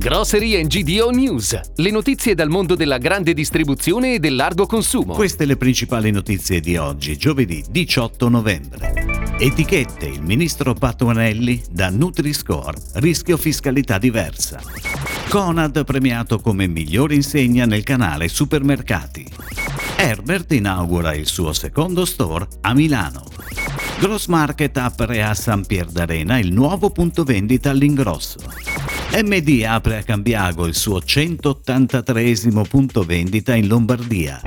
Grocery GDO News, le notizie dal mondo della grande distribuzione e del largo consumo. Queste le principali notizie di oggi, giovedì 18 novembre. Etichette, il ministro Patuanelli da Nutri-Score, rischio fiscalità diversa. Conad premiato come migliore insegna nel canale Supermercati. Herbert inaugura il suo secondo store a Milano. Gross Market apre a San Pier d'Arena il nuovo punto vendita all'ingrosso. MD apre a Cambiago il suo 183 punto vendita in Lombardia.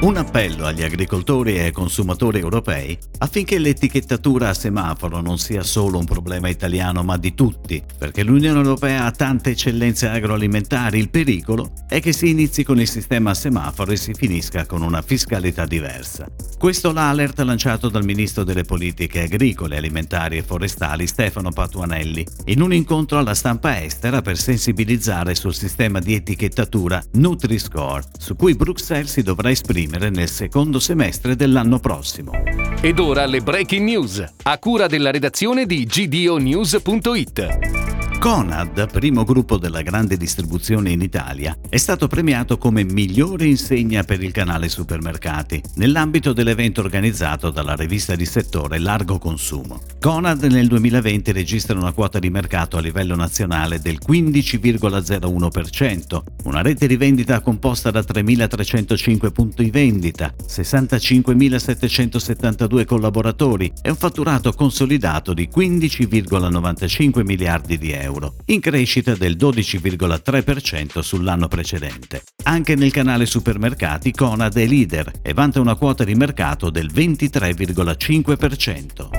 Un appello agli agricoltori e ai consumatori europei affinché l'etichettatura a semaforo non sia solo un problema italiano ma di tutti, perché l'Unione Europea ha tante eccellenze agroalimentari, il pericolo è che si inizi con il sistema a semaforo e si finisca con una fiscalità diversa. Questo l'alert lanciato dal Ministro delle Politiche Agricole, Alimentari e Forestali Stefano Patuanelli in un incontro alla stampa estera per sensibilizzare sul sistema di etichettatura Nutri-Score, su cui Bruxelles si dovrà esprimere esprimere nel secondo semestre dell'anno prossimo. Ed ora le breaking news, a cura della redazione di gdonews.it. Conad, primo gruppo della grande distribuzione in Italia, è stato premiato come migliore insegna per il canale supermercati nell'ambito dell'evento organizzato dalla rivista di settore Largo Consumo. Conad nel 2020 registra una quota di mercato a livello nazionale del 15,01%, una rete di vendita composta da 3.305 punti vendita, 65.772 collaboratori e un fatturato consolidato di 15,95 miliardi di euro euro, in crescita del 12,3% sull'anno precedente. Anche nel canale supermercati Conad è leader e vanta una quota di mercato del 23,5%.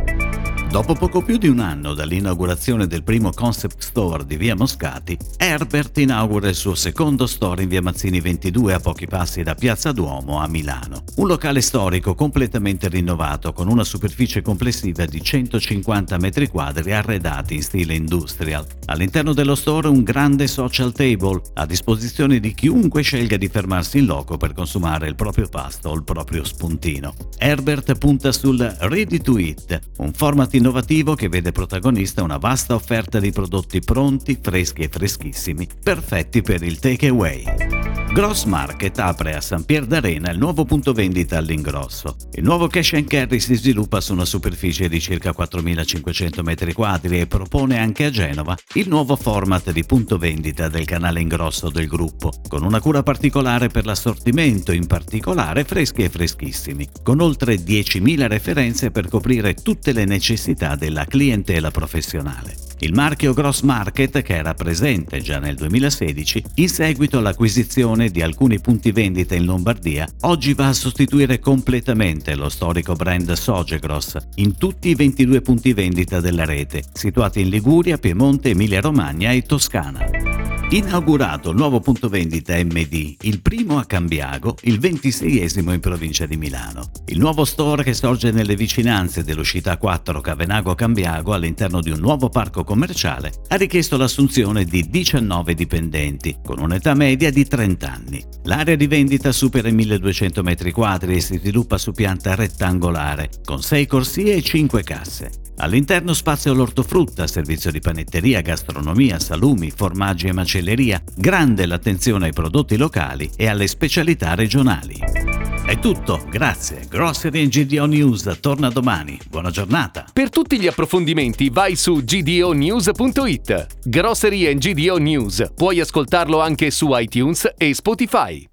Dopo poco più di un anno dall'inaugurazione del primo concept store di Via Moscati, Herbert inaugura il suo secondo store in Via Mazzini 22 a pochi passi da Piazza Duomo a Milano. Un locale storico completamente rinnovato con una superficie complessiva di 150 metri quadri arredati in stile industrial. All'interno dello store un grande social table a disposizione di chiunque scelga di fermarsi in loco per consumare il proprio pasto o il proprio spuntino. Herbert punta sul Ready to Eat, un format innovativo che vede protagonista una vasta offerta di prodotti pronti, freschi e freschissimi, perfetti per il takeaway. Gross Market apre a San Pier d'Arena il nuovo punto vendita all'ingrosso. Il nuovo cash and carry si sviluppa su una superficie di circa 4.500 m2 e propone anche a Genova il nuovo format di punto vendita del canale ingrosso del gruppo, con una cura particolare per l'assortimento, in particolare freschi e freschissimi, con oltre 10.000 referenze per coprire tutte le necessità della clientela professionale. Il marchio Gross Market, che era presente già nel 2016, in seguito all'acquisizione di alcuni punti vendita in Lombardia, oggi va a sostituire completamente lo storico brand Sogegross in tutti i 22 punti vendita della rete, situati in Liguria, Piemonte, Emilia-Romagna e Toscana. Inaugurato il nuovo punto vendita MD, il primo a Cambiago, il 26esimo in provincia di Milano. Il nuovo store che sorge nelle vicinanze dell'uscita 4 Cavenago Cambiago all'interno di un nuovo parco commerciale ha richiesto l'assunzione di 19 dipendenti, con un'età media di 30 anni. L'area di vendita supera i 1200 m2 e si sviluppa su pianta rettangolare, con 6 corsie e 5 casse. All'interno spazio l'ortofrutta, servizio di panetteria, gastronomia, salumi, formaggi e macelleria, grande l'attenzione ai prodotti locali e alle specialità regionali. È tutto, grazie. Grocery GDO News torna domani. Buona giornata. Per tutti gli approfondimenti vai su gdonews.it. Grocery GDO News. Puoi ascoltarlo anche su iTunes e Spotify.